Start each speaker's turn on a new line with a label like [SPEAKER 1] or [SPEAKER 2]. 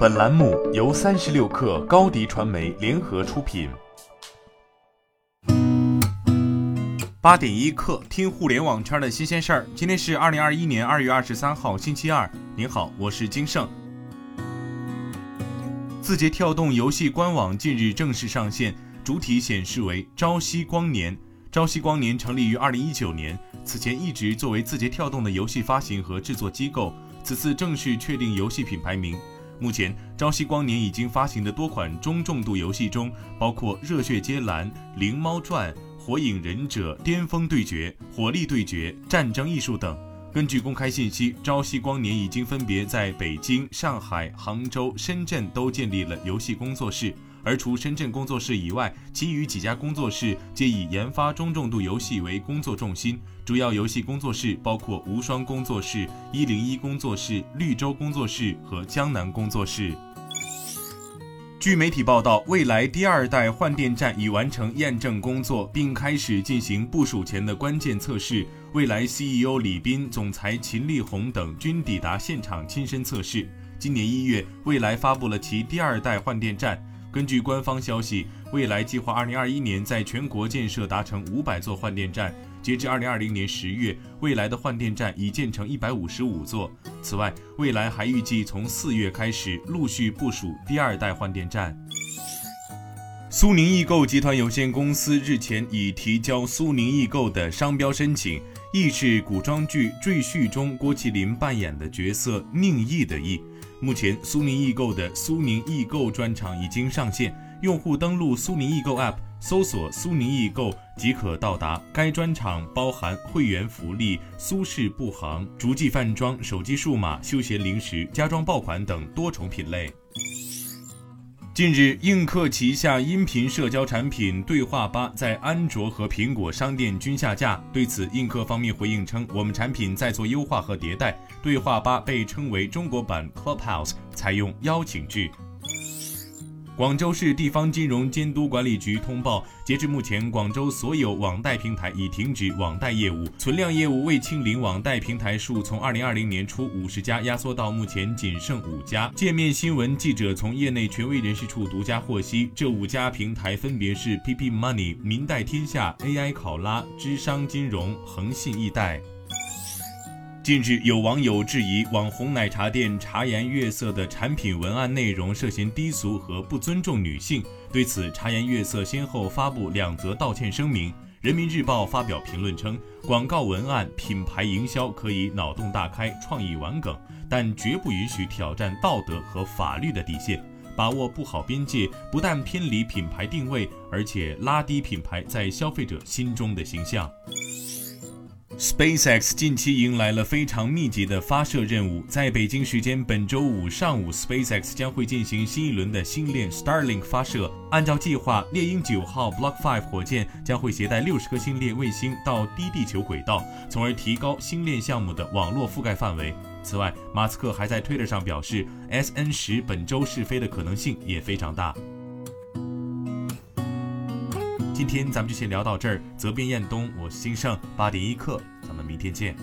[SPEAKER 1] 本栏目由三十六氪高低传媒联合出品。八点一刻，听互联网圈的新鲜事儿。今天是二零二一年二月二十三号，星期二。您好，我是金盛。字节跳动游戏官网近日正式上线，主体显示为朝夕光年。朝夕光年成立于二零一九年，此前一直作为字节跳动的游戏发行和制作机构，此次正式确定游戏品牌名。目前，朝夕光年已经发行的多款中重度游戏中，包括《热血街篮》《灵猫传》《火影忍者巅峰对决》《火力对决》《战争艺术》等。根据公开信息，朝夕光年已经分别在北京、上海、杭州、深圳都建立了游戏工作室。而除深圳工作室以外，其余几家工作室皆以研发中重度游戏为工作重心。主要游戏工作室包括无双工作室、一零一工作室、绿洲工作室和江南工作室。据媒体报道，未来第二代换电站已完成验证工作，并开始进行部署前的关键测试。未来 CEO 李斌、总裁秦力红等均抵达现场亲身测试。今年一月，未来发布了其第二代换电站。根据官方消息，未来计划二零二一年在全国建设达成五百座换电站。截至二零二零年十月，未来的换电站已建成一百五十五座。此外，未来还预计从四月开始陆续部署第二代换电站。苏宁易购集团有限公司日前已提交苏宁易购的商标申请，亦是古装剧《赘婿》中郭麒麟扮演的角色宁毅的毅。目前，苏宁易购的苏宁易购专场已经上线，用户登录苏宁易购 App，搜索苏宁易购即可到达。该专场包含会员福利、苏式布行、竹记饭庄、手机数码、休闲零食、家装爆款等多重品类。近日，映客旗下音频社交产品对话吧在安卓和苹果商店均下架。对此，映客方面回应称，我们产品在做优化和迭代。对话吧被称为中国版 Clubhouse，采用邀请制。广州市地方金融监督管理局通报，截至目前，广州所有网贷平台已停止网贷业务，存量业务未清零网贷平台数从二零二零年初五十家压缩到目前仅剩五家。界面新闻记者从业内权威人士处独家获悉，这五家平台分别是 PP Money、民贷天下、AI 考拉、知商金融、恒信易贷。近日，有网友质疑网红奶茶店茶颜悦色的产品文案内容涉嫌低俗和不尊重女性。对此，茶颜悦色先后发布两则道歉声明。人民日报发表评论称，广告文案、品牌营销可以脑洞大开、创意玩梗，但绝不允许挑战道德和法律的底线。把握不好边界，不但偏离品牌定位，而且拉低品牌在消费者心中的形象。SpaceX 近期迎来了非常密集的发射任务。在北京时间本周五上午，SpaceX 将会进行新一轮的星链 Starlink 发射。按照计划，猎鹰九号 Block Five 火箭将会携带六十颗星链卫星到低地球轨道，从而提高星链项目的网络覆盖范围。此外，马斯克还在推特上表示，SN 十本周试飞的可能性也非常大。今天咱们就先聊到这儿。责编：彦东，我是金盛，八点一刻，咱们明天见。